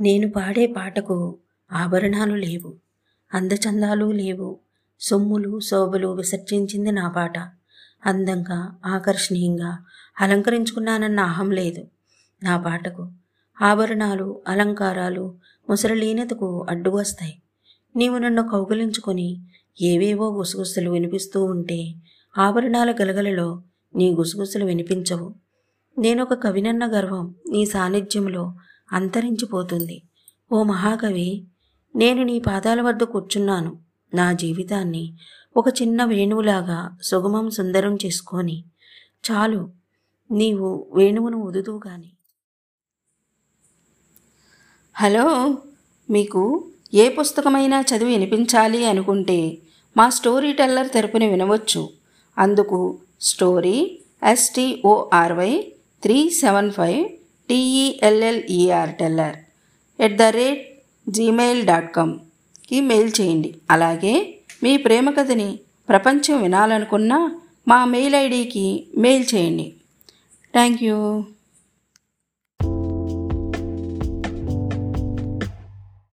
నేను పాడే పాటకు ఆభరణాలు లేవు అందచందాలు లేవు సొమ్ములు శోభలు విసర్జించింది నా పాట. అందంగా ఆకర్షణీయంగా అలంకరించుకున్నానన్న అహం లేదు. నా పాటకు ఆభరణాలు అలంకారాలు ముసరలీనతకు అడ్డు వస్తాయి నీవు నన్ను కౌగలించుకొని ఏవేవో గుసగుసలు వినిపిస్తూ ఉంటే ఆభరణాల గలగలలో నీ గుసగుసలు వినిపించవు. నేనొక కవినన్న గర్వం నీ సాన్నిధ్యంలో అంతరించిపోతుంది. ఓ మహాకవి నేను నీ పాదాల వద్ద కూర్చున్నాను. నా జీవితాన్ని ఒక చిన్న వేణువులాగా సుగమం సుందరం చేసుకొని. చాలు నీవు వేణువును ఉదుతూ కానీ హలో మీకు ఏ పుస్తకమైనా చదివి వినిపించాలి అనుకుంటే మా స్టోరీ టెల్లర్ తెరపుని వినవచ్చు. అందుకు story S T O R Y three seven five T E L L E R teller at the rate Gmail dot కామ్కి mail చేయండి. అలాగే మీ ప్రేమ కథని ప్రపంచం వినాలనుకున్న మా మెయిల్ ఐడికి మెయిల్ చేయండి. Thank you